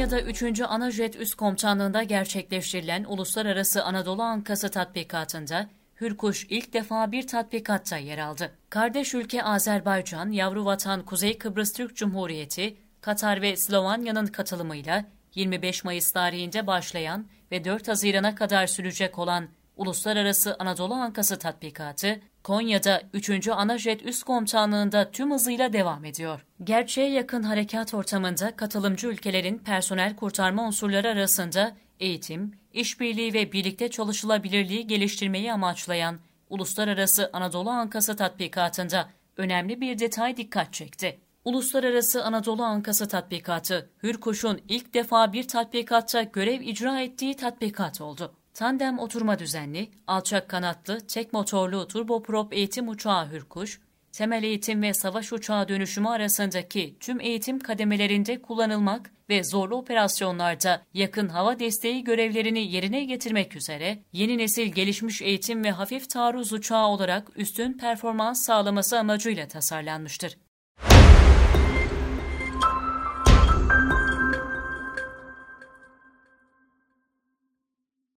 Konya'da 3. Anajet Üst Komutanlığı'nda gerçekleştirilen Uluslararası Anadolu Ankası tatbikatında Hürkuş ilk defa bir tatbikatta yer aldı. Kardeş ülke Azerbaycan, yavru vatan Kuzey Kıbrıs Türk Cumhuriyeti, Katar ve Slovanya'nın katılımıyla 25 Mayıs tarihinde başlayan ve 4 Haziran'a kadar sürecek olan Uluslararası Anadolu Ankası tatbikatı, Konya'da 3. Anajet Üst Komutanlığı'nda tüm hızıyla devam ediyor. Gerçeğe yakın harekat ortamında katılımcı ülkelerin personel kurtarma unsurları arasında eğitim, işbirliği ve birlikte çalışılabilirliği geliştirmeyi amaçlayan Uluslararası Anadolu Ankası tatbikatında önemli bir detay dikkat çekti. Uluslararası Anadolu Ankası tatbikatı, Hürkuş'un ilk defa bir tatbikatta görev icra ettiği tatbikat oldu. Tandem oturma düzenli, alçak kanatlı, tek motorlu turboprop eğitim uçağı Hürkuş, temel eğitim ve savaş uçağı dönüşümü arasındaki tüm eğitim kademelerinde kullanılmak ve zorlu operasyonlarda yakın hava desteği görevlerini yerine getirmek üzere yeni nesil gelişmiş eğitim ve hafif taarruz uçağı olarak üstün performans sağlaması amacıyla tasarlanmıştır.